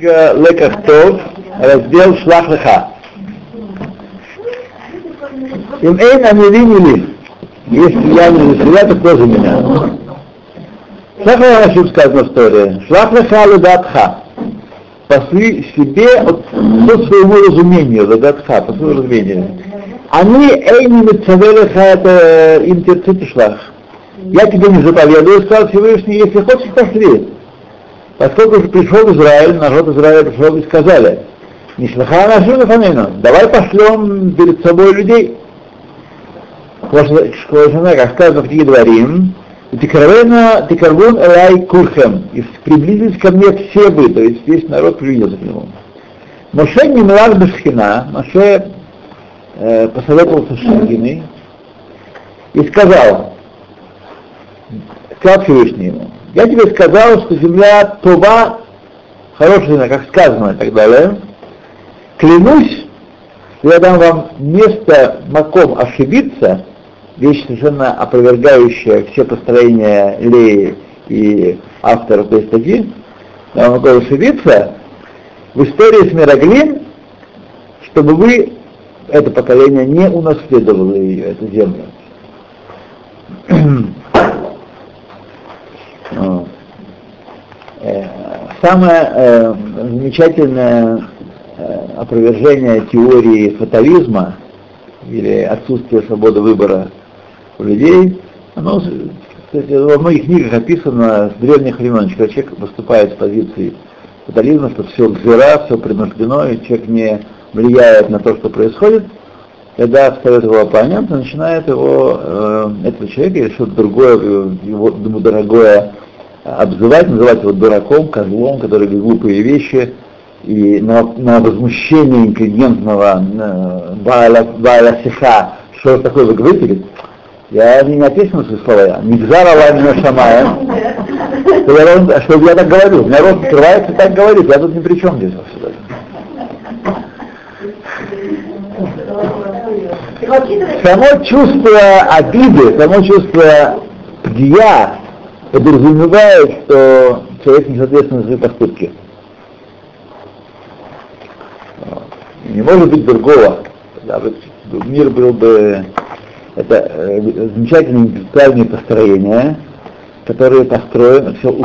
Лекахтов, раздел Шлах Леха. Им эйн амилини Если я не за себя, то за меня? Шлах Леха Шуб сказано в Торе. Шлах Леха Ледатха. Пошли себе от, по своему разумению, Ледатха, по своему разумению. Они эйн мецавелеха это интерцити шлах. Я тебе не заповедую, сказал Всевышний, если хочешь, пошли. Поскольку же пришел Израиль, народ Израиля пришел и сказали, не шлаха нашу фамину, давай пошлем перед собой людей. Как сказано в книге Дворим, Тикарвена, Тикарвун Элай Курхем, и приблизились ко мне все вы, то есть весь народ приблизился к нему. Моше милар Бешхина, Моше э, посоветовался с Шахиной и сказал, сказал Всевышний ему, я тебе сказал, что земля Това, хорошая земля, как сказано и так далее. Клянусь, я дам вам место маком ошибиться, вещь совершенно опровергающая все построения Леи и авторов этой статьи, дам маком ошибиться, в истории с Мироглин, чтобы вы, это поколение, не унаследовало ее, эту землю. Э, самое э, замечательное э, опровержение теории фатализма или отсутствия свободы выбора у людей, оно кстати, во многих книгах описано с древних времен, когда человек выступает с позиции фатализма, что все гзира, все принуждено, и человек не влияет на то, что происходит, когда встает его оппонент, начинает его, э, этого человека или что-то другое, его, ему дорогое обзывать, называть его дураком, козлом, который говорит глупые вещи, и на, на возмущение интеллигентного э, Бааля Сиха, что такое вы говорите, говорит, я не ответил на свои слова, не взяла Ламина Шамая, что я так говорю, народ открывается и так говорит, я тут ни при чем здесь вообще Само чувство обиды, само чувство пгия, подразумевает, что человек не соответствует свои поступки. Не может быть другого. Да, мир был бы это э, замечательные интеллектуальные построения, которые построены, все,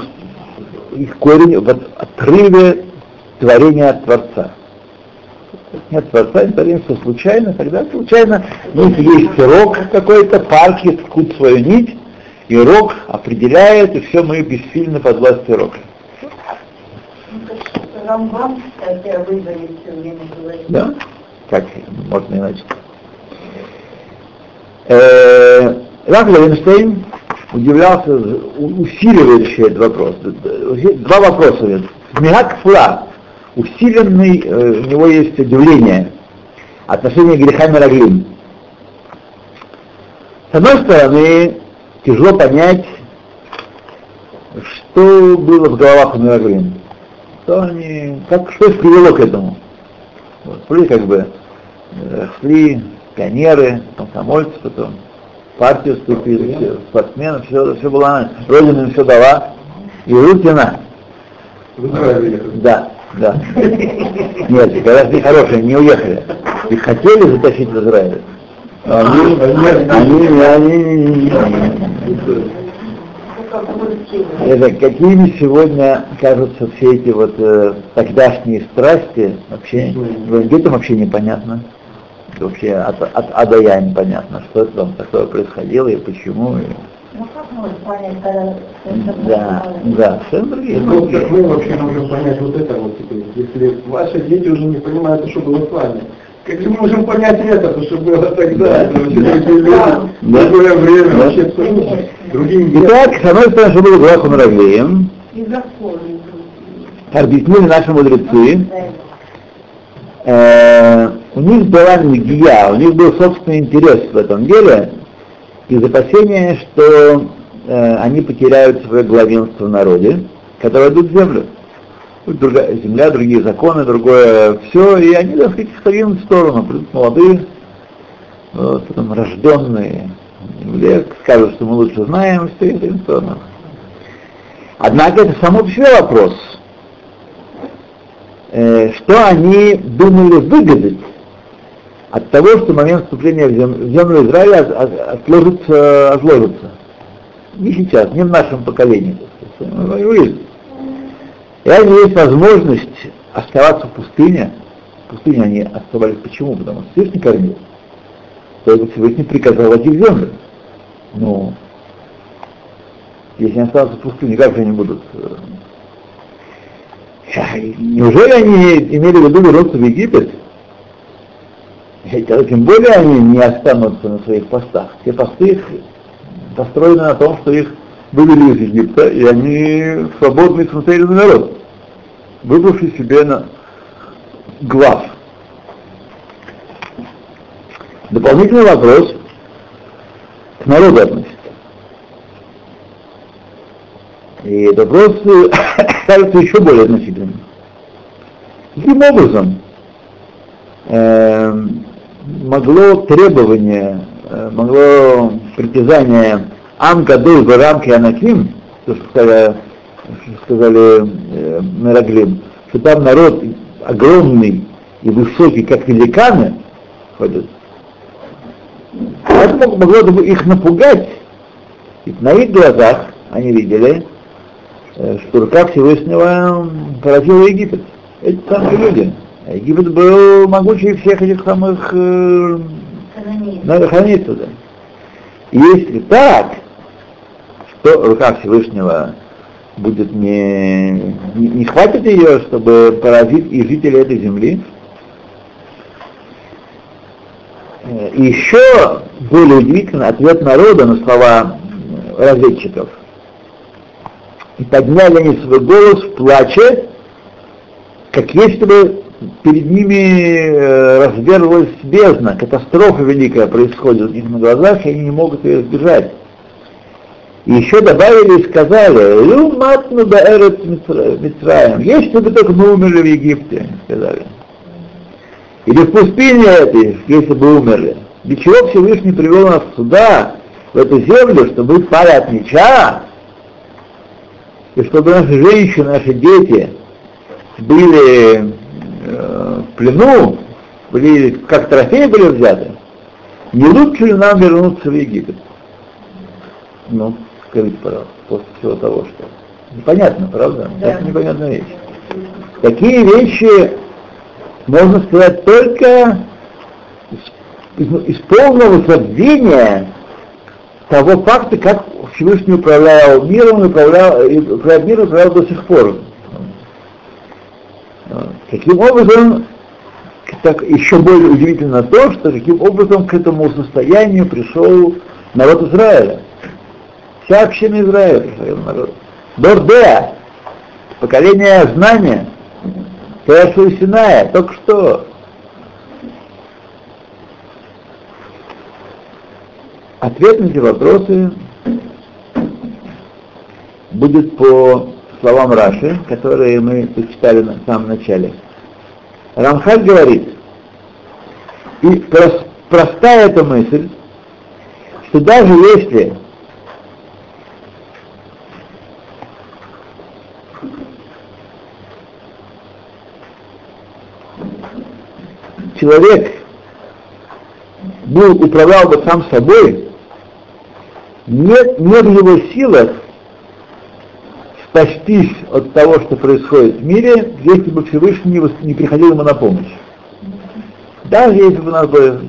их корень в отрыве творения от Творца. Нет Творца, не все случайно, тогда случайно, если есть рок какой-то, парки ткут свою нить, и рок определяет, и все мы бессильны под властью рока. Рамбам, кстати, о выборе все время говорит. Да? Как можно иначе? Э, Раф Левинштейн удивлялся, усиливающий этот вопрос. Два вопроса. Мигак фла, усиленный, э, у него есть удивление, отношение греха Мираглим. С одной стороны, тяжело понять, что было в головах у Мирагрин. Что они, как, что их привело к этому. Вот, были как бы э, шли пионеры, комсомольцы, потом партию вступили, все, спортсмены, все, все было, Родина им все дала, и Рутина. Да, да. Нет, когда они хорошие, не уехали. Их хотели затащить в Израиль. Они, они, они, это какими сегодня кажутся все эти вот э, тогдашние страсти, вообще, детям вообще непонятно. Вообще от, от ада я непонятно, что это там такое происходило и почему. И... Ну как можно понять, когда Да, да, совершенно другие. Ну, как мы вообще можем понять вот это вот теперь, если ваши дети уже не понимают, что было с вами. Как же мы можем понять это, что было тогда, это вообще другие люди, другое время, Да. вообще абсолютно другие Итак, с одной стороны, что было Гуаху И законы. объяснили наши мудрецы, э, у них была нигия, у них был собственный интерес в этом деле, из опасения, что э, они потеряют свое главенство в народе, которое идут в землю. Другая земля, другие законы, другое все, и они, так сказать, сдвинут в сторону, придут молодые, вот, потом рожденные, евреи, скажут, что мы лучше знаем, все это в сторону. Однако это само по себе вопрос. э, что они думали выгадать от того, что момент вступления в, зем, в землю Израиля от, от, отложится, отложится. Не сейчас, не в нашем поколении. И они есть возможность оставаться в пустыне. В пустыне они оставались почему? Потому что Всевышний кормил. Только Всевышний приказал войти в землю. Ну, если они останутся в пустыне, как же они будут? Неужели они имели в виду вернуться в Египет? Тем более они не останутся на своих постах. Все посты построены на том, что их вывели из Египта, и они свободны смотрели на народ, выбравший себе на глав. Дополнительный вопрос к народу относится. И этот вопрос кажется еще более значительным. Каким образом э, могло требование, э, могло притязание Ам Гадоль в рамке Анаким, то, что сказали, сказали э, Мераглим, что там народ огромный и высокий, как великаны, ходят, это могло бы их напугать. Ведь на их глазах они видели, э, что рука Всевышнего поразила Египет. Эти самые люди. Египет был могучий всех этих самых э, хранит Да. Если так, то рука Всевышнего будет не, не, не хватит ее, чтобы поразить и жителей этой земли. Э, и еще более удивительно ответ народа на слова разведчиков. И подняли они свой голос в плаче, как если бы перед ними э, разверзлась бездна, катастрофа великая происходит у них на глазах, и они не могут ее избежать. Еще добавили и сказали, «Люматну баэрет Митраем». Есть, чтобы только мы умерли в Египте, сказали. Или в пустыне этой, если бы умерли. Для чего Всевышний привел нас сюда, в эту землю, чтобы мы пали от меча, и чтобы наши женщины, наши дети были э, в плену, были как трофеи были взяты, не лучше ли нам вернуться в Египет? Ну, скажите, пожалуйста, после всего того, что... Непонятно, правда? Да. Это непонятная вещь. Такие вещи можно сказать только из, из полного забвения того факта, как Всевышний управлял миром управлял, и управлял миром управлял до сих пор. Каким образом, так еще более удивительно то, что каким образом к этому состоянию пришел народ Израиля. Вся община Израиля, народ. Дордеа, поколение знания, Терашу Синая, только что. Ответ на эти вопросы будет по словам Раши, которые мы почитали на самом начале. Рамхаль говорит, и простая эта мысль, что даже если человек был, управлял бы сам собой, нет, нет в его силах спастись от того, что происходит в мире, если бы Всевышний не приходил ему на помощь. Даже если бы у нас было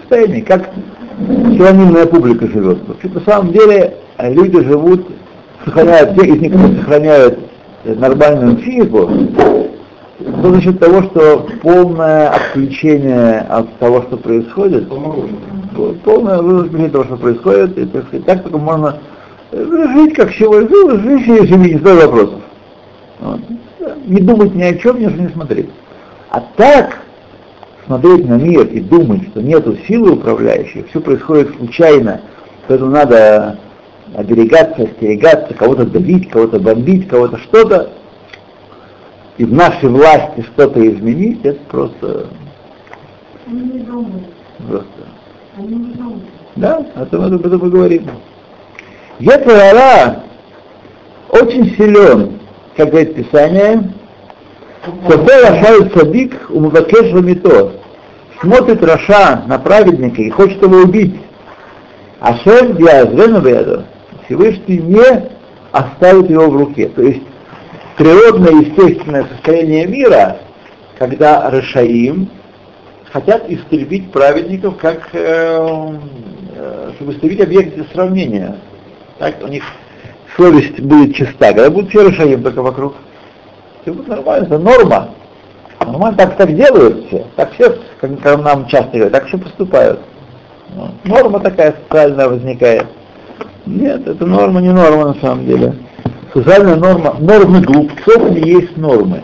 состояние, как силонимная публика живет. Вообще, на самом деле люди живут, сохраняют, те из них, сохраняют нормальную психику, что насчет того, что полное отключение от того, что происходит, полное отключение того, что происходит, и, так, сказать, так только можно жить как сегодня, жить и живи, не задавать вопросов. Вот. Не думать ни о чем, ни не смотреть. А так смотреть на мир и думать, что нету силы управляющей, все происходит случайно, поэтому надо оберегаться, остерегаться, кого-то давить, кого-то бомбить, кого-то что-то, и в нашей власти что-то изменить, это просто... Они не думают. Просто. Они не думают. Да, о том, об этом мы говорим. Ецарара очень силен, как говорит Писание, Софе Рашай Садик умывакеш ламито. Смотрит Раша на праведника и хочет его убить. Ашем диазвену беду. Всевышний не оставит его в руке. То есть природное естественное состояние мира, когда Рашаим хотят истребить праведников, как, э, э, чтобы истребить объект сравнения. Так, у них совесть будет чиста. Когда будут все Рашаим только вокруг, все будет нормально, это норма. Нормально так, так делают все. Так все, как, как нам часто говорят, так все поступают. Ну, норма такая социальная возникает. Нет, это норма не норма на самом деле. Социальная норма, нормы глупцов не есть нормы.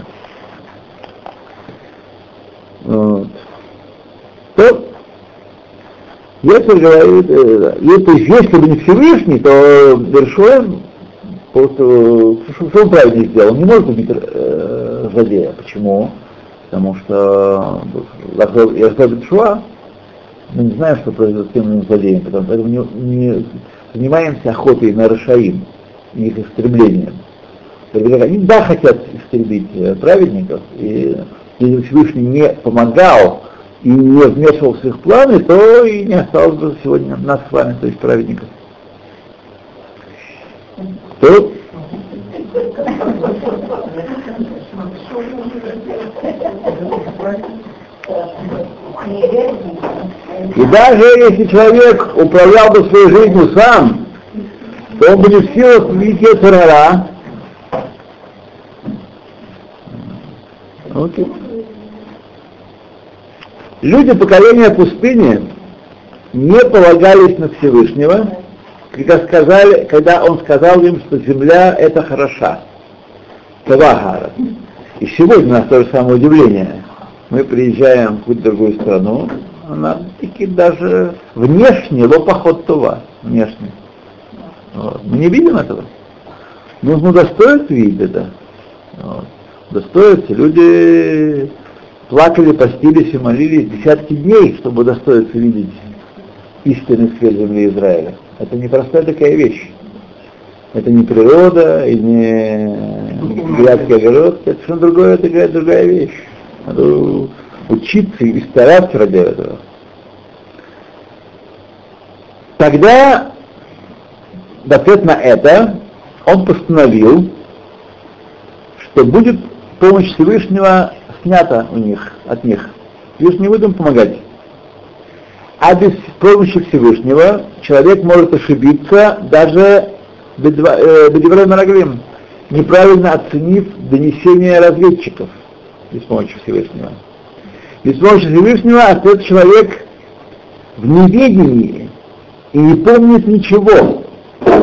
Вот. То Ецер говорит, э, если бы не Всевышний, то Бершуэм просто, что он правильно сделал? Он не может убить э, злодея. Почему? Потому что я сказал Шуа, мы не знаем, что произойдет с тем злодеем, поэтому не, не занимаемся охотой на Рашаим их истреблением. Они да хотят истребить э, праведников, и если Всевышний не помогал и не вмешивался в их планы, то и не осталось бы сегодня нас с вами, то есть праведников. То и даже если человек управлял бы своей жизнью сам, то он не в силах видеть Церара. Окей. Люди поколения пустыни не полагались на Всевышнего, когда, сказали, когда он сказал им, что земля это хороша. Тавагара. И сегодня у нас то же самое удивление. Мы приезжаем в какую-то другую страну, она таки даже внешне, лопоход това, внешне. Вот. Мы не видим этого. Нужно достоить видеть это. Вот. Достоиться. Люди плакали, постились и молились десятки дней, чтобы удостоиться видеть истинный свет земли Израиля. Это непростая такая вещь. Это не природа и не грядкий огород, это совершенно другое, другая, другая вещь. Надо учиться и стараться ради этого. Тогда в ответ на это он постановил, что будет помощь Всевышнего снята у них, от них. Всевышний не будет им помогать. А без помощи Всевышнего человек может ошибиться даже Бедеврей Мараглим, неправильно оценив донесение разведчиков без помощи Всевышнего. Без помощи Всевышнего этот человек в неведении и не помнит ничего.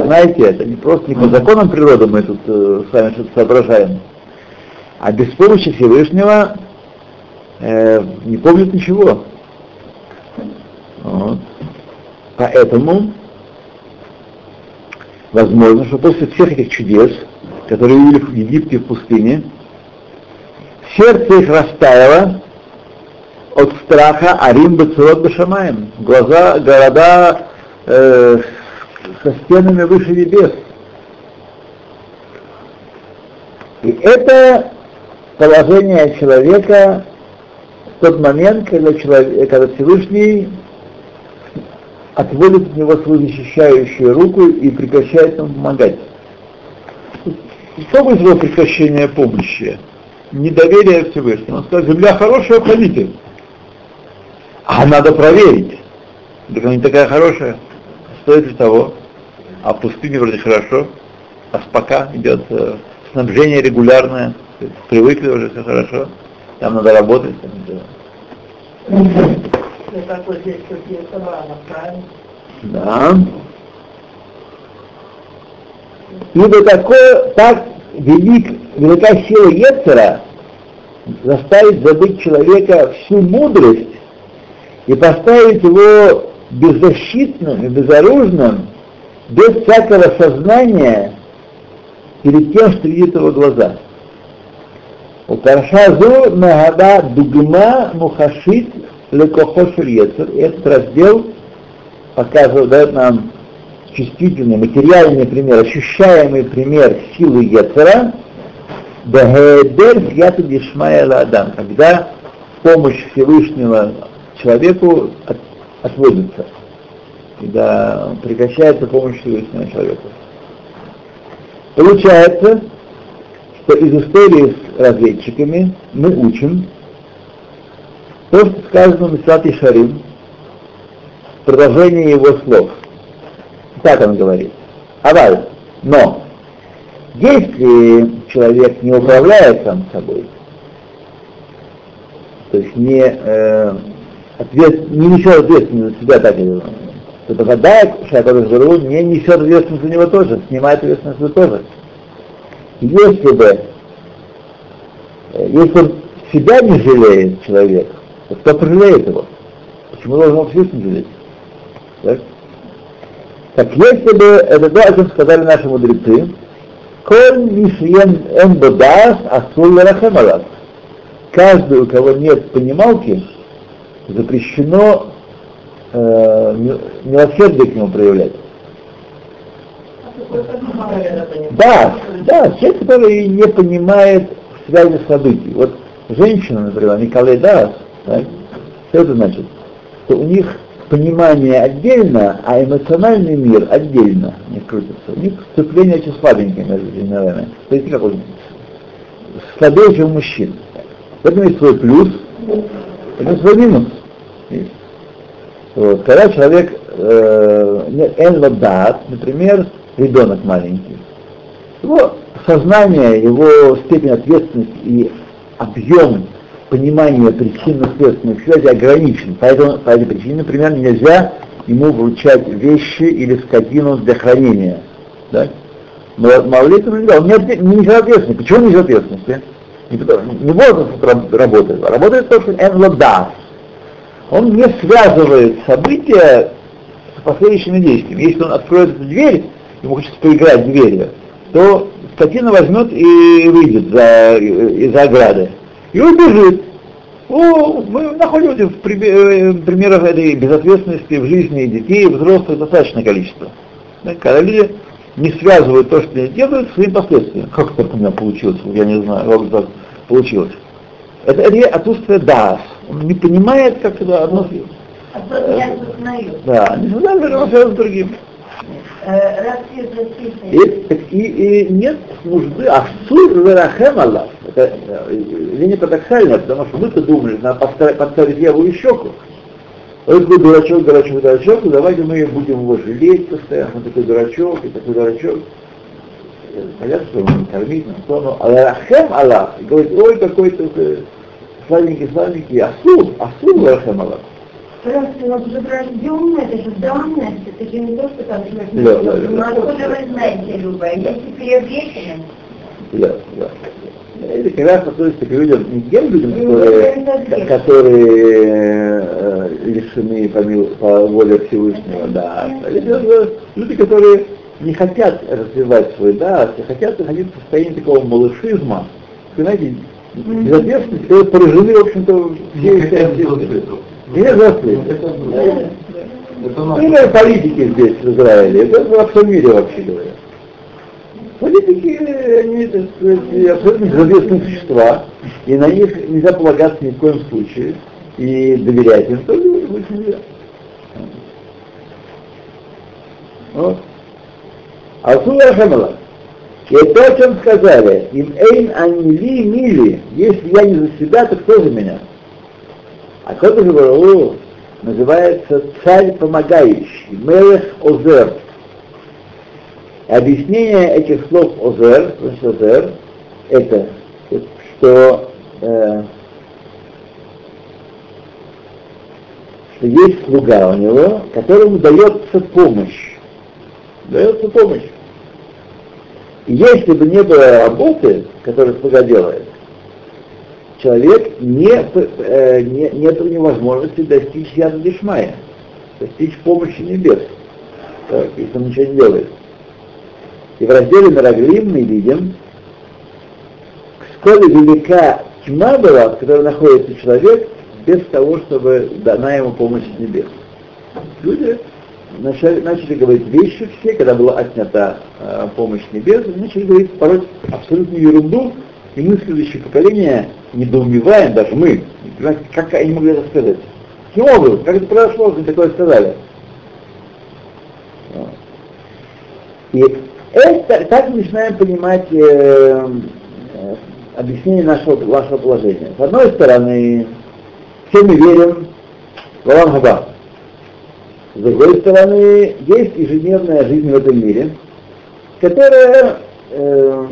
Знаете, это не просто не по законам природы мы тут э, с вами что-то соображаем, а без помощи Всевышнего э, не помнит ничего. Вот. Поэтому возможно, что после всех этих чудес, которые видели в Египте в пустыне, сердце их растаяло от страха Арим Бацурот Башамаем. Глаза, города э, со стенами выше небес. И это положение человека в тот момент, когда, человек, когда Всевышний отводит от него свою защищающую руку и прекращает ему помогать. Что вызвало прекращение помощи? Недоверие Всевышнему. Он сказал, земля хорошая, уходите. А надо проверить. Так она не такая хорошая. Стоит ли того? А в пустыне вроде хорошо. А спока идет э, снабжение регулярное. Привыкли уже, все хорошо. Там надо работать. Там надо... Да. Ибо такое, так велик, велика сила Ецера заставить забыть человека всю мудрость и поставить его беззащитным и безоружным, без всякого сознания перед тем, что видит его глаза. У Паршазу Нагада Дугма Мухашит Лекохошель Ецер. Этот раздел показывает, дает нам чувствительный, материальный пример, ощущаемый пример силы Ецера, Бахедер Ята Ладам, когда помощь Всевышнего человеку отводится, когда прекращается помощь Всевышнего человеку. Получается, что из истории с разведчиками мы учим то, что сказано в Мислате Шарим, продолжение его слов. Так он говорит. Аваль, но если человек не управляет сам собой, то есть не, э, ответ, не несет ответственность за себя так, то тогда Шайкадыш Бару не несет ответственность за него тоже, снимает ответственность за тоже. Если бы, э, если он себя не жалеет человек, то кто пожалеет его? Почему должен он Всевышний жалеть? Так? так если бы это то, о чем сказали наши мудрецы, Коль мишьен эмбодас рахемалат. Каждый, у кого нет понималки, запрещено э, милосердие к нему проявлять. Да, да, человек, который не понимает связи событий. Вот женщина, например, Николай Дас, да, что это значит? Что у них понимание отдельно, а эмоциональный мир отдельно не крутится. У них сцепление очень слабенькое между ними. То есть как он слабее, чем у мужчин. В этом есть свой плюс, в этом свой минус. Вот. Когда человек э, например, ребенок маленький, его сознание, его степень ответственности и объем понимания причинно-следственных связей ограничен. Поэтому, по этой причине, например, нельзя ему вручать вещи или скотину для хранения. Да? Но малолетнему нельзя, он не, не несет ответственности. Почему не несет ответственности? Не, не возраст работает, а работает то, что энлодас. Он не связывает события с последующими действиями. Если он откроет эту дверь, ему хочется поиграть дверью, то скотина возьмет и выйдет за, из-за ограды и убежит. О, мы находимся в э, примерах этой безответственности в жизни детей, взрослых достаточное количество. Когда люди не связывают то, что они делают, с своими последствиями. Как так у меня получилось? Я не знаю, как так получилось. Это, это отсутствие дас. Он не понимает, как это одно... А да, не знаю, с другим. Э, и, и, и нет нужды, а сур верахем Аллах, это не парадоксально, потому что мы-то думали, надо подставить, подставить левую щеку. Он такой дурачок, дурачок, дурачок, давайте мы будем его жалеть постоянно, он такой дурачок, и такой дурачок. Понятно, что он кормить, но Аллахем Аллах, и говорит, ой, какой славненький, асур, асур Аллахем Аллах. Просто вот же врожденное, это же данность, это же не то, что там человек не Ну откуда вы знаете, Люба, если приобретенным? Да, да. Это как раз относится к людям, не тем людям, которые, которые э, лишены помил, по воле Всевышнего, да. Люди, которые не хотят развивать свой да, а хотят находиться в состоянии такого малышизма, знаете, безответственности, которые поражены, в общем-то, все эти не взрослые. Или политики здесь, в Израиле. Это во всем мире вообще говоря. Политики, они, так сказать, абсолютно безответственные существа, и на них нельзя полагаться ни в коем случае, и доверять им тоже быть нельзя. Вот. А Сура Хамала. И то, о чем сказали, им эйн анили мили, если я не за себя, то кто за меня? А Кодыш Бару называется царь помогающий, Мелех Озер. Объяснение этих слов Озер, значит Озер, это, что, э, что есть слуга у него, которому дается помощь. Дается помощь. Если бы не было работы, которую слуга делает, человек не, э, не, нет у него возможности достичь яда Дишмая, достичь помощи небес, так, если он ничего не делает. И в разделе Нараглим мы видим, сколь велика тьма была, в которой находится человек, без того, чтобы дана ему помощь небес. Люди начали, начали говорить вещи все, когда была отнята э, помощь небес, начали говорить порой абсолютную ерунду, И мы, следующее поколение, недоумеваем, даже мы, как они могли это сказать. Каким образом? Как это произошло, что такое сказали? И это, так мы начинаем понимать э, э, объяснение нашего, нашего положения. С одной стороны, все мы верим в Алам Хаба. С другой стороны, есть ежедневная жизнь в этом мире, которая э,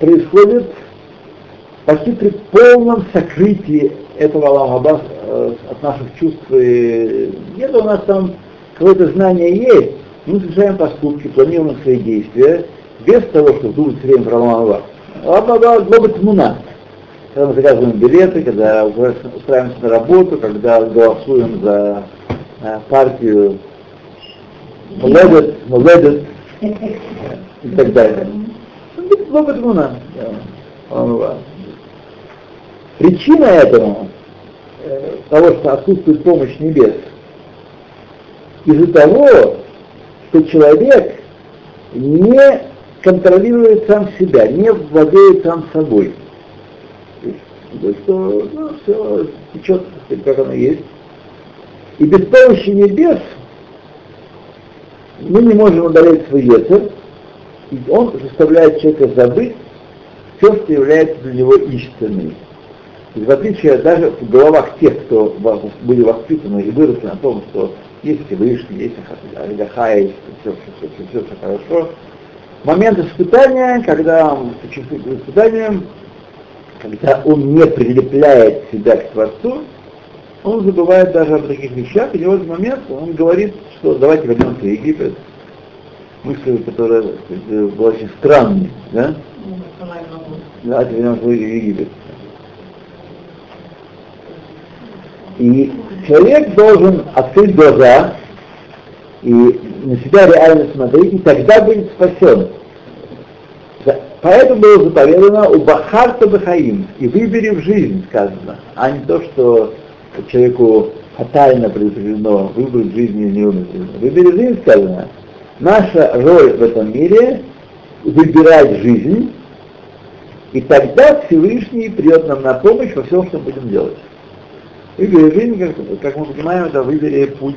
происходит почти при полном сокрытии этого Аллаха э, от наших чувств. И где-то у нас там какое-то знание есть, мы совершаем поступки, планируем свои действия, без того, чтобы думать все время про Аллаха Аллаха быть муна. Когда мы заказываем билеты, когда устраиваемся на работу, когда голосуем за партию Муледет, Муледет и так далее. Лобет муна. Причина этому, э, того, что отсутствует помощь небес, из-за того, что человек не контролирует сам себя, не владеет сам собой. То есть, что ну, все течет, как оно есть. И без помощи небес мы не можем удалять свой ветер, и он заставляет человека забыть все, что является для него истинным. И в отличие даже в головах тех, кто были воспитаны и выросли на том, что есть Всевышний, есть Алидахая, есть все, все, все, все, все хорошо, момент испытания, когда он чувствует испытанием, когда он не прилепляет себя к Творцу, он забывает даже об таких вещах, и в этот момент он говорит, что давайте вернемся в Египет. Мысль, которая была очень странной, да? Давайте вернемся в Египет. И человек должен открыть глаза и на себя реально смотреть, и тогда будет спасен. Поэтому было заповедано у Бахарта Бахаим, и выбери в жизнь, сказано, а не то, что человеку фатально предопределено выбрать жизнь или не выбрать жизнь. Выбери жизнь, сказано. Наша роль в этом мире выбирать жизнь, и тогда Всевышний придет нам на помощь во всем, что мы будем делать. Выбери жизнь, как, как мы понимаем, это выбери путь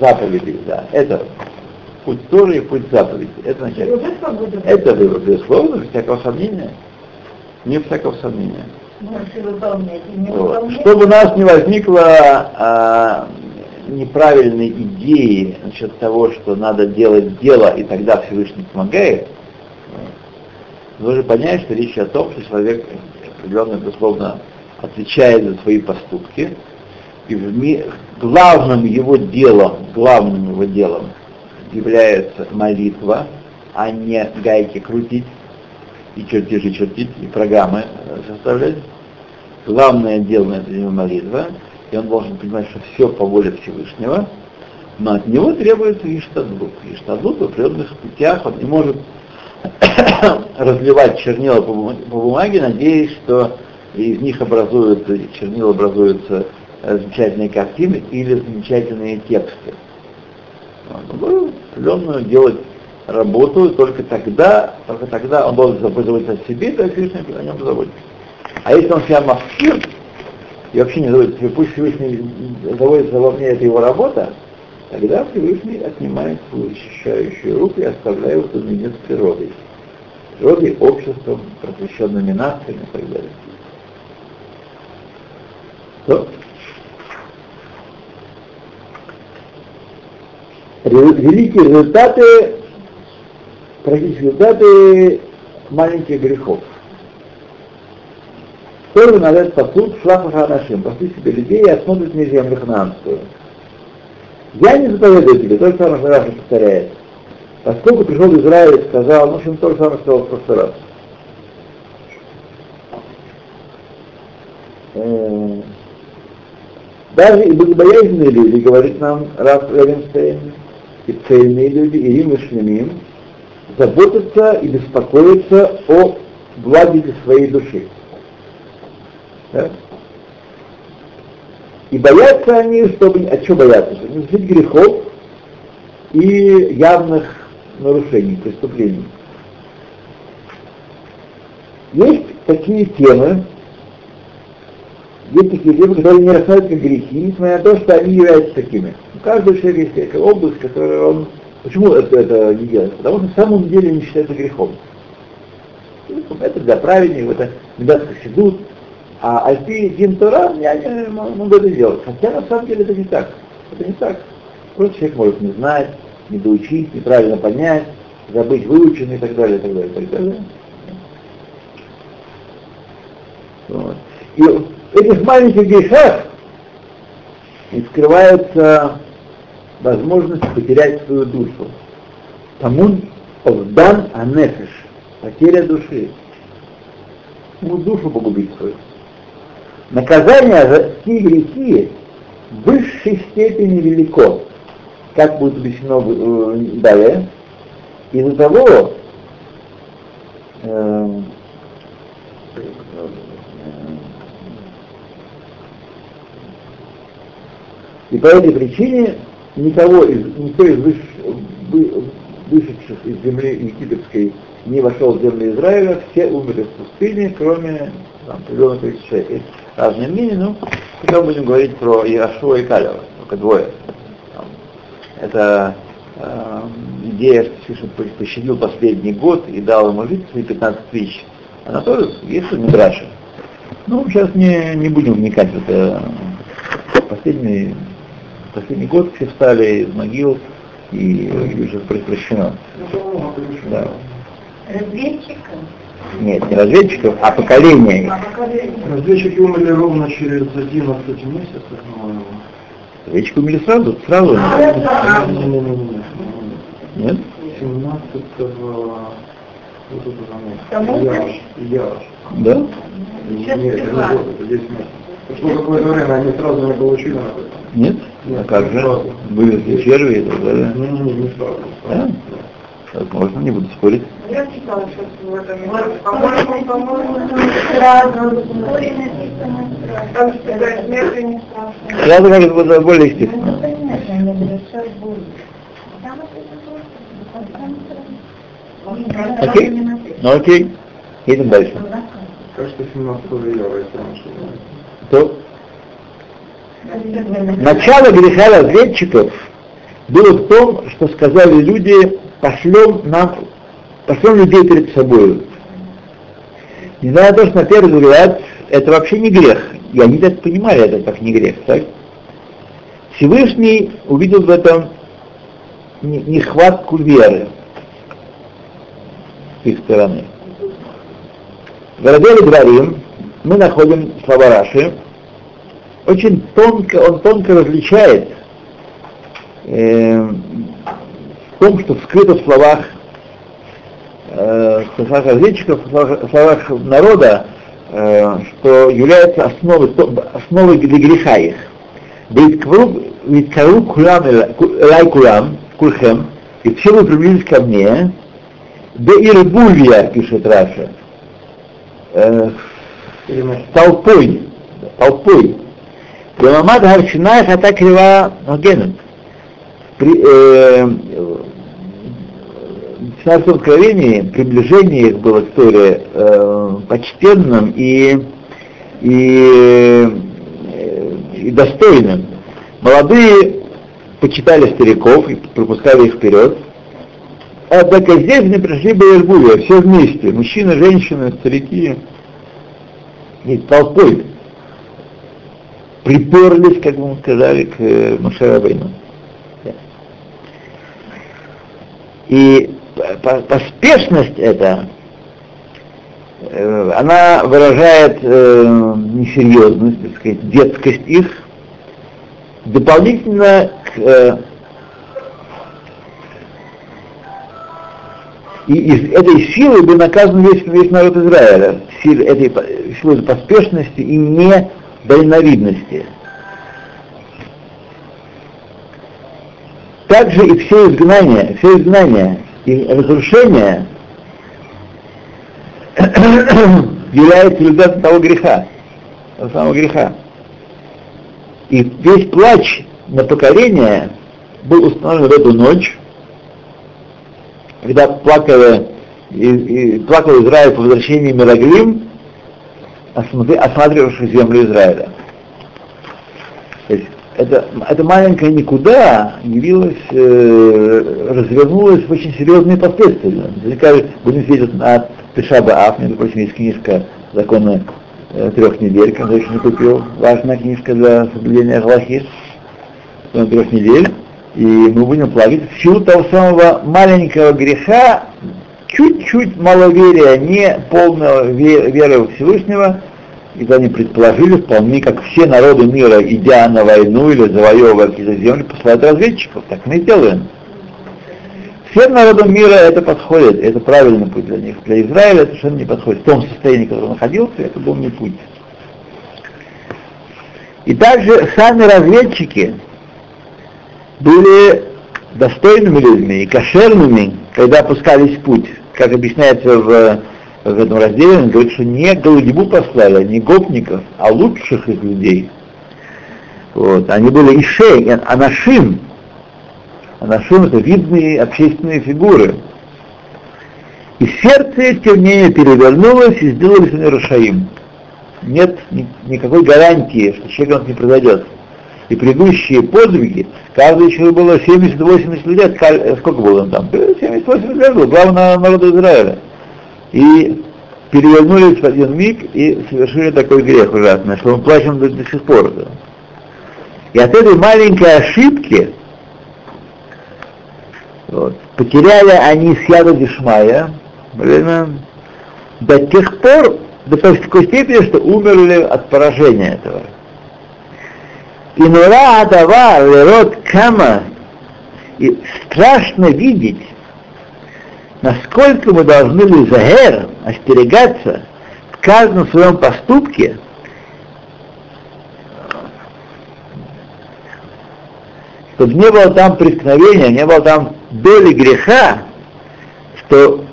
заповедей, да. Это путь тоже и путь заповедей. Это значит, это выбор, безусловно, без всякого сомнения. Не всякого сомнения. Вот. Чтобы у нас не возникло а, неправильной идеи насчет того, что надо делать дело, и тогда Всевышний помогает, нужно понять, что речь о том, что человек определенно, безусловно, отвечает за свои поступки, и в ми... главным его делом, главным его делом является молитва, а не гайки крутить и чертежи чертить, и программы э, составлять. Главное дело на это молитва, и он должен понимать, что все по воле Всевышнего, но от него требуется иштадлут. Иштадлут в определенных путях, он не может разливать чернила по бумаге, надеясь, что из них образуются, чернил образуются э, замечательные картины или замечательные тексты. Ну, определенную делать работу, только тогда, только тогда он должен заботиться о себе, то Всевышний о нем заботится. А если он себя маскир, и вообще не заботится, пусть Всевышний заботится во мне, это его работа, тогда Всевышний отнимает свою защищающую руку и оставляет его наедине с природой. Природой, обществом, просвещенными нациями и так далее. Что? Великие результаты, практические результаты маленьких грехов. Первый назад посуд шлаха нашим, пошли себе людей и осмотрят мне землю хананскую. Я не заповедую тебе, то же самое, что Раши повторяет. Поскольку пришел Израиль и сказал, ну, в общем, то же самое сказал в прошлый раз. Даже и богобоязненные люди, говорит нам Раф Ревенстейн, и цельные люди, и им שלמים, заботятся и беспокоятся о благе своей души. И боятся они, чтобы... А что боятся? Чтобы не совершить грехов и явных нарушений, преступлений. Есть такие темы, есть такие темы, которые не рассматривают как грехи, несмотря на то, что они являются такими. У каждого человека есть область, которую он... Почему это, это не делает? Потому что в самом деле не считается грехом. Это для праведников, это медат хасидут, а альпи дин Тора я не могу это делать. Хотя на самом деле это не так. Это не так. Просто человек может не знать, не доучить, неправильно понять, забыть выученный и так далее, и так далее, и так далее. Вот. И в этих маленьких грехах и скрывается возможность потерять свою душу. Тамун овдан анефиш, потеря души. Ну, душу погубить свою. Наказание за такие грехи в высшей степени велико, как будет объяснено э, далее, из-за того, э, и по этой причине никого из, никто из выш, вы, вышедших из земли египетской не вошел в землю Израиля, все умерли в пустыне, кроме там, определенного количества человек. Есть разные мнения, но потом будем говорить про Иошуа и Калева, только двое. Там, это э, идея, что Всевышний пощадил последний год и дал ему жить свои 15 тысяч. Она тоже есть в Мидраше. Ну, сейчас не, не будем вникать в это. Последний, последний год все встали из могил и уже прекращено. Да. Разведчиков? Нет, не разведчиков, а поколение их. Разведчики умерли ровно через 11 месяцев, по-моему. Разведчики умерли сразу? Сразу? Не-не-не-не. Нет? 17-го... Вот это там. Ярош. Ярош. Да? Нет, это не год, это 10 месяцев. Прошло какое-то время, они сразу не получили на это. Нет? Нет, а как не же? сразу. Вывезли черви и так далее. Не-не-не, не сразу. Да? Возможно, не буду спорить. Я читала что-то в этом. По-моему, по-моему, сразу. Как это было более Ну, естественно. это Окей? Ну окей. Едем дальше. Кажется, 17 июля, если я не ошибаюсь. То начало греха разведчиков было в том, что сказали люди, пошлем нам, пошлем людей перед собой. Несмотря на то, что на первый взгляд это вообще не грех. И они так понимали это как не грех, так? Всевышний увидел в этом не- нехватку веры с их стороны. В разделе Дворим мы находим слова Раши, очень тонко, он тонко различает э, том, что скрыто в словах, э, в словах разведчиков, в словах, в словах народа, э, что является основой, основой для греха их. Ведь кару кулам лай кулам, кульхем, и все вы приблизились ко мне, да ирбулья, пишет Раша, э, толпой, толпой. Ламамад Гаршина Хата Крива Магенен. При э, в Царском Откровении приближение их было к Торе э, почтенным и, и, э, и достойным. Молодые почитали стариков и пропускали их вперед. Однако здесь они пришли Баербуя, все вместе, мужчины, женщины, старики, и толпой приперлись, как мы сказали, к Машарабейну. И поспешность эта, э, она выражает э, несерьезность, так сказать, детскость их, дополнительно к э, и из этой силы был наказан весь, весь народ Израиля, силой этой силой поспешности и недальновидности. Также и все изгнания, все изгнания и разрушения являются результатом того греха, того самого греха. И весь плач на поколение был установлен в эту ночь, когда плакали и, и плакал Израиль по возвращении Мираглим, осматривавших землю Израиля. То есть это, это маленькое никуда явилось, э, развернулось в очень серьезные последствия. Наверняка будем сидеть на Тышаба Аф, между прочим, есть книжка закона э, трех недель, когда еще не купил, важная книжка для соблюдения Галахи, трех недель, и мы будем плакать в силу того самого маленького греха, чуть-чуть маловерия, не полного веры Всевышнего, и они предположили вполне, как все народы мира, идя на войну или завоевывая какие-то земли, посылают разведчиков. Так мы и делаем. Всем народам мира это подходит, это правильный путь для них. Для Израиля это совершенно не подходит. В том состоянии, в котором он находился, это был не путь. И также сами разведчики были достойными людьми и кошерными, когда опускались в путь. Как объясняется в в этом разделе он говорит, что не голодьбу послали, не гопников, а лучших из людей. Вот. Они были ишей, анашим. Анашим это видные общественные фигуры. И сердце, тем не менее, перевернулось и сделались они Рашаим. Нет ни, никакой гарантии, что человек не произойдет. И предыдущие подвиги, каждый человек было 70-80 лет, сколько было он там? 70-80 лет было, главное народа Израиля и перевернулись в один миг и совершили такой грех ужасный, что мы плачем до, до сих пор. Да. И от этой маленькой ошибки вот, потеряли они Сьяда Дишмая время, до тех пор, до такой степени, что умерли от поражения этого. И нура адава лерот кама, и страшно видеть, насколько мы должны лизагер, остерегаться в каждом своем поступке, чтобы не было там преткновения, не было там доли греха, что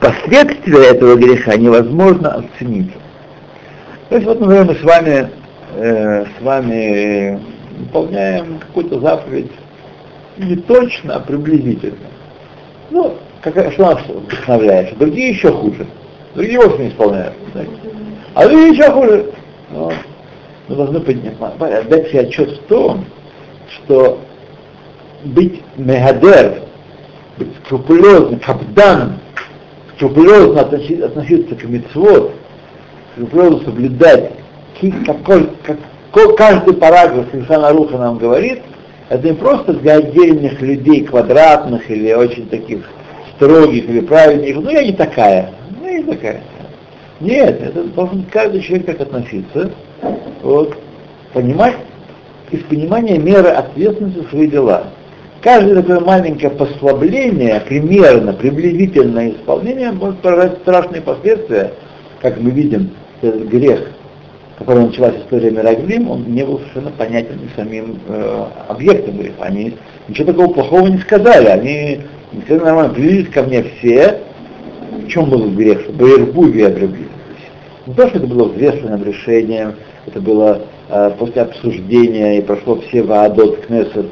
последствия этого греха невозможно оценить. То есть вот, например, мы с вами, э, с вами выполняем какую-то заповедь не точно, а приблизительно. Ну, как, что нас вдохновляет? Другие еще хуже. Другие вовсе не исполняют. Так? А другие еще хуже. Но мы должны поднимать, дать себе отчет в том, что быть мегадер, быть скрупулезным, капдан, скрупулезно относиться, относиться к митцвот, скрупулезно соблюдать какой, как, каждый параграф Ильхана Руха нам говорит, это не просто для отдельных людей, квадратных или очень таких строгих или праведных, ну я не такая, ну я не такая. Нет, это должен каждый человек так относиться, вот, понимать, из понимания меры ответственности за свои дела. Каждое такое маленькое послабление, примерно, приблизительное исполнение может поражать страшные последствия, как мы видим, этот грех, которым началась история Мираглим, он не был совершенно понятен самим э, объектом греха. Они ничего такого плохого не сказали, они и все нормально, приблизились ко мне все, в чем был грех, что Баирбувия приблизились. Не то, что это было взвешенным решением, это было э, после обсуждения, и прошло все Ваадот Кнессет,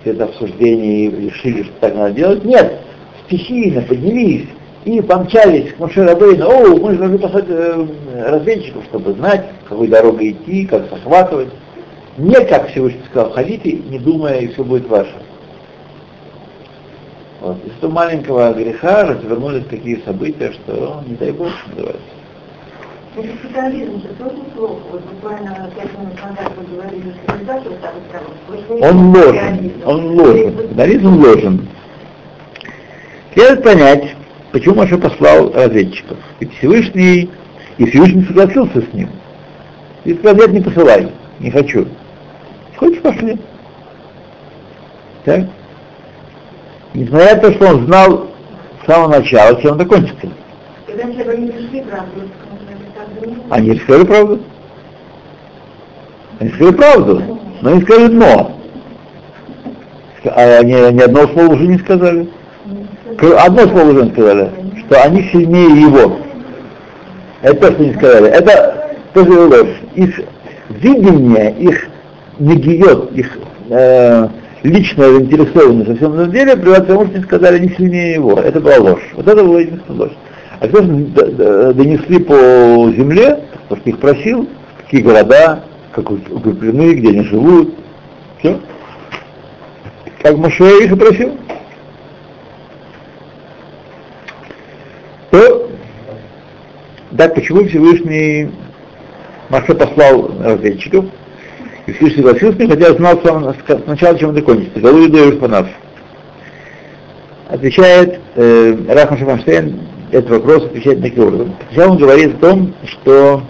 все это обсуждение, и решили, что так надо делать. Нет, стихийно поднялись и помчались к Моше Рабейну, о, мы же должны послать э, разведчиков, чтобы знать, какой дорогой идти, как захватывать. Не как Всевышний сказал, ходите, не думая, и все будет ваше. Вот. Из этого маленького греха развернулись такие события, что не дай Бог, что называется. Он ложен, он ложен, капитализм ложен. Следует понять, почему Маша послал разведчиков. Ведь Всевышний, и Всевышний согласился с ним. И сказал, не посылай, не хочу. Хочешь, пошли. Так? Несмотря на то, что он знал с самого начала, чем это кончится. Они сказали правду. Они сказали правду, но они сказали но. А они ни одного слова уже не сказали. Одно слово уже не сказали, что они сильнее его. Это то, что они сказали. Это тоже ложь. Их видение, их негиет, их э, личная заинтересованность во всем этом деле приводит к тому, что они сказали не сильнее его. Это была ложь. Вот это была единственная ложь. А кто донесли по земле, потому что их просил, какие города, как укреплены, где они живут. Все. Как Моше их и просил. То, так почему Всевышний Моше послал разведчиков, и Всевышний согласился хотя знал сам, сначала, чем это кончится. Галу Юдею Шпанав. Отвечает э, Рахман Шамаштейн, этот вопрос отвечает таким образом. Сначала он говорит о том, что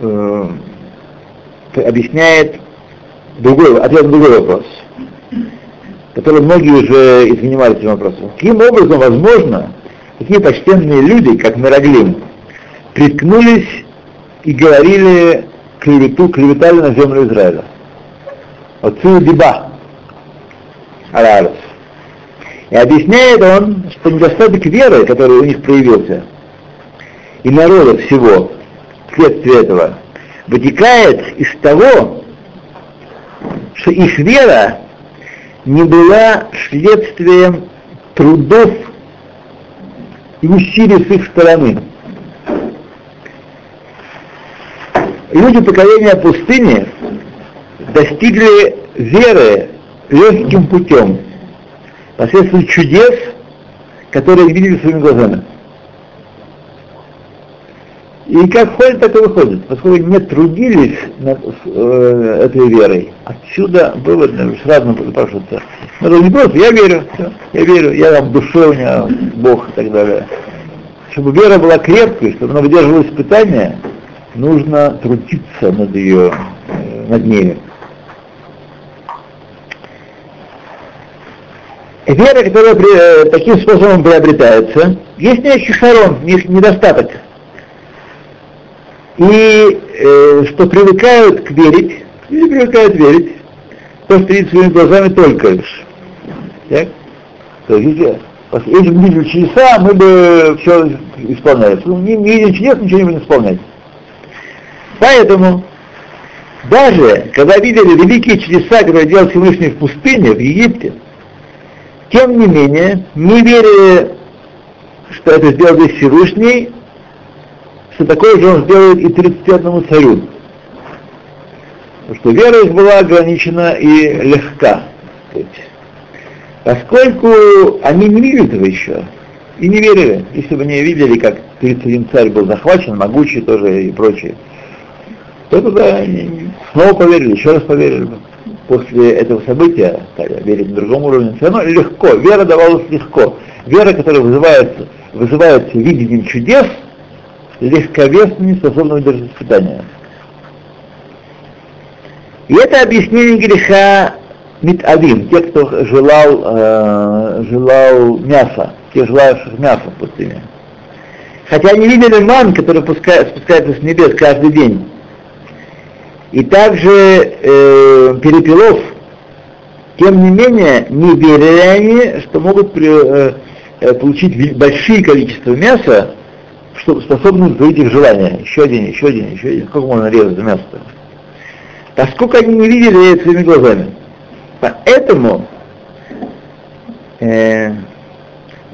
э, объясняет другой, ответ на другой вопрос, который многие уже и занимались этим вопросом. Каким образом возможно, такие почтенные люди, как Мираглим, приткнулись и говорили клевету, клеветали на землю Израиля. Отцу Диба, Арарес. И объясняет он, что недостаток веры, который у них проявился, и народа всего, вследствие этого, вытекает из того, что их вера не была следствием трудов и усилий с их стороны. Люди поколения пустыни достигли веры легким путем, посредством чудес, которые видели своими глазами. И как ходит, так и выходит. Поскольку не трудились над э, этой верой, отсюда вывод сразу напрашивается. Это не просто, я верю, все, я верю, я там в душе у меня Бог и так далее. Чтобы вера была крепкой, чтобы она выдерживала испытания, нужно трудиться над ее, э, над ней. Вера, которая при, э, таким способом приобретается, есть некий шарон, недостаток. И э, что привыкают к верить, или привыкают верить, то, что видит своими глазами только лишь. Так? То есть, если бы видели чудеса, мы бы все исполняли. Ну, не, не видим чудес, ничего не будем исполнять. Поэтому даже когда видели великие чудеса, которые делал Всевышний в пустыне, в Египте, тем не менее, не верили, что это сделал здесь Всевышний, что такое же он сделает и 31 царю. Потому что вера их была ограничена и легка. Поскольку они не видели этого еще, и не верили, если бы не видели, как 31 царь был захвачен, могучий тоже и прочее, то они снова поверили, еще раз поверили бы после этого события, верить на другом уровне, все равно легко, вера давалась легко. Вера, которая вызывается, вызывается видением чудес, легковесно способна выдержать испытания. И это объяснение греха Митавим, те, кто желал, э, желал мяса, те желающих мяса в пустыне. Хотя они видели ман, который спускается с небес каждый день, и также э, перепелов, тем не менее, не верили они, что могут при, э, э получить большие количества мяса, что способны удовлетворить их желания. Еще один, еще один, еще один. Сколько можно резать мясо? Поскольку они не видели своими глазами. Поэтому э,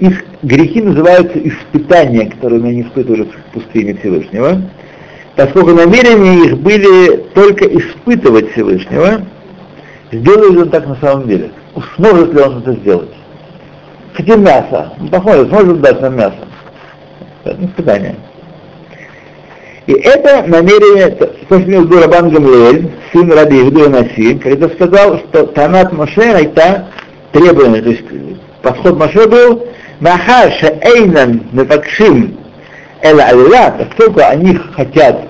их грехи называются испытания, которые они испытывали в пустыне Всевышнего поскольку намерения их были только испытывать Всевышнего, сделает он так на самом деле? Сможет ли он это сделать? Хотим мясо. Ну, посмотрим, сможет дать нам мясо. Это испытание. И это намерение, то, что имел Рабан Гамлиэль, сын Раби Игду Наси, когда сказал, что Танат Моше это требование, то есть подход Моше был, Махаша Эйнан Мефакшим Эла Алила, поскольку они хотят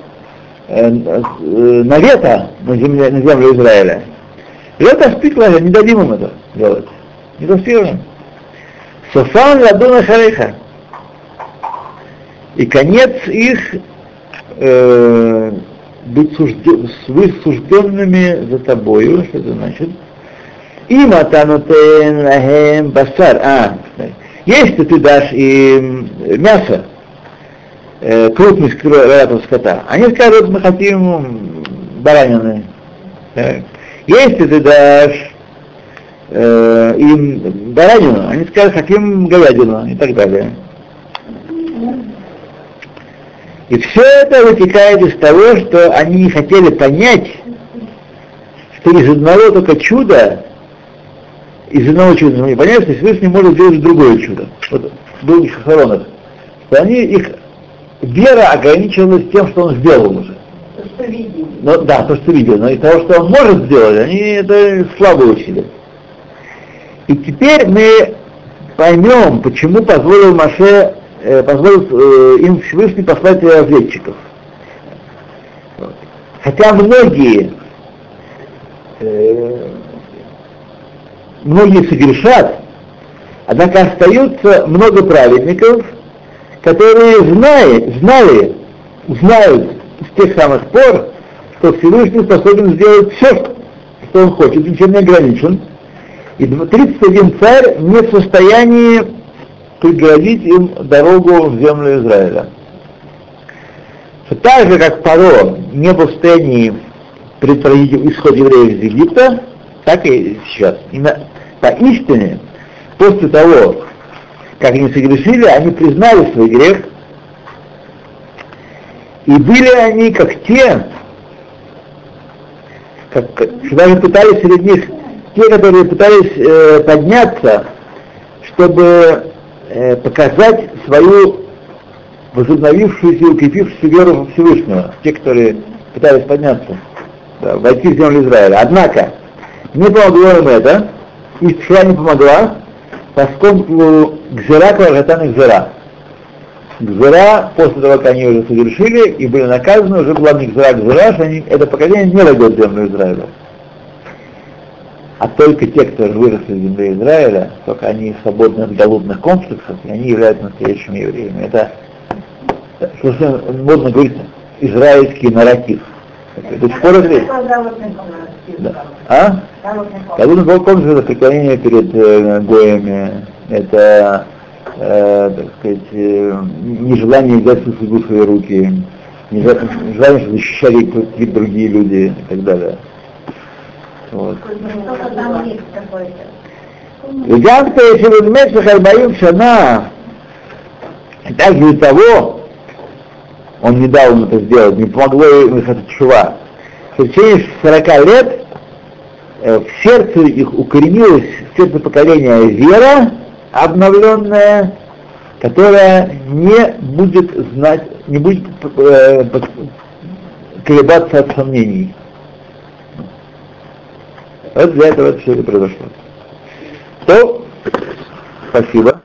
э, э, навета на, земле, на землю Израиля, это спикла, не дадим им это делать. Не доспеваем. Софан ладуна шареха. И конец их э, быть сужден, высужденными за тобою, что это значит? Им атанутен лахем басар. А, если ты дашь им мясо, э, крупность рогатого скота. Они скажут, мы хотим баранины. Так. Если ты дашь э, им баранину, они скажут, хотим говядину и так далее. И все это вытекает из того, что они не хотели понять, что из одного только чуда, из одного чуда не понять, что Всевышний может сделать другое чудо. Вот в других хоронах. Что они, их вера ограничивалась тем, что он сделал уже. То, что видели. Ну, да, то, что видел. Но из того, что он может сделать, они это слабо учили. И теперь мы поймем, почему позволил Маше, э, позволил э, им Всевышний послать разведчиков. Хотя многие э, многие согрешат, однако остаются много праведников, которые знали, знали, знают с тех самых пор, что Всевышний способен сделать все, что он хочет, ничем не ограничен, и 31 царь не в состоянии преградить им дорогу в землю Израиля. Так же, как Паро не в состоянии предотвратить исход евреев из Египта, так и сейчас. И на, поистине, после того, как они согрешили, они признали свой грех, и были они как те, как, когда они пытались среди них те, которые пытались э, подняться, чтобы э, показать свою возобновившуюся и укрепившуюся веру во Всевышнего, те, которые пытались подняться, да, войти в землю Израиля. Однако, не помогло им это, и Тшва не помогла, поскольку Гзера Кваргатан и Гзера. Гзера, после того, как они уже совершили и были наказаны, уже была не Гзера Гзера, что они, это поколение не войдет в землю Израиля а только те, кто выросли в земле Израиля, только они свободны от голодных комплексов, и они являются настоящими евреями. Это, что можно говорить, израильский нарратив. До сих пор это... Да. А? Голодный комплекс это преклонение перед э, гоями, это, э, так сказать, э, нежелание взять свою судьбу в свои руки, нежелание, чтобы защищали какие-то другие люди и так далее. Вот. וגם שבמשך 40 שנה, также и того, он не дал им это сделать, не помогло им их от чува. В течение 40 лет э, в сердце их укоренилась, в сердце поколения вера обновленная, которая не будет знать, не будет э, колебаться от сомнений. Вот для этого это все и произошло. То, спасибо.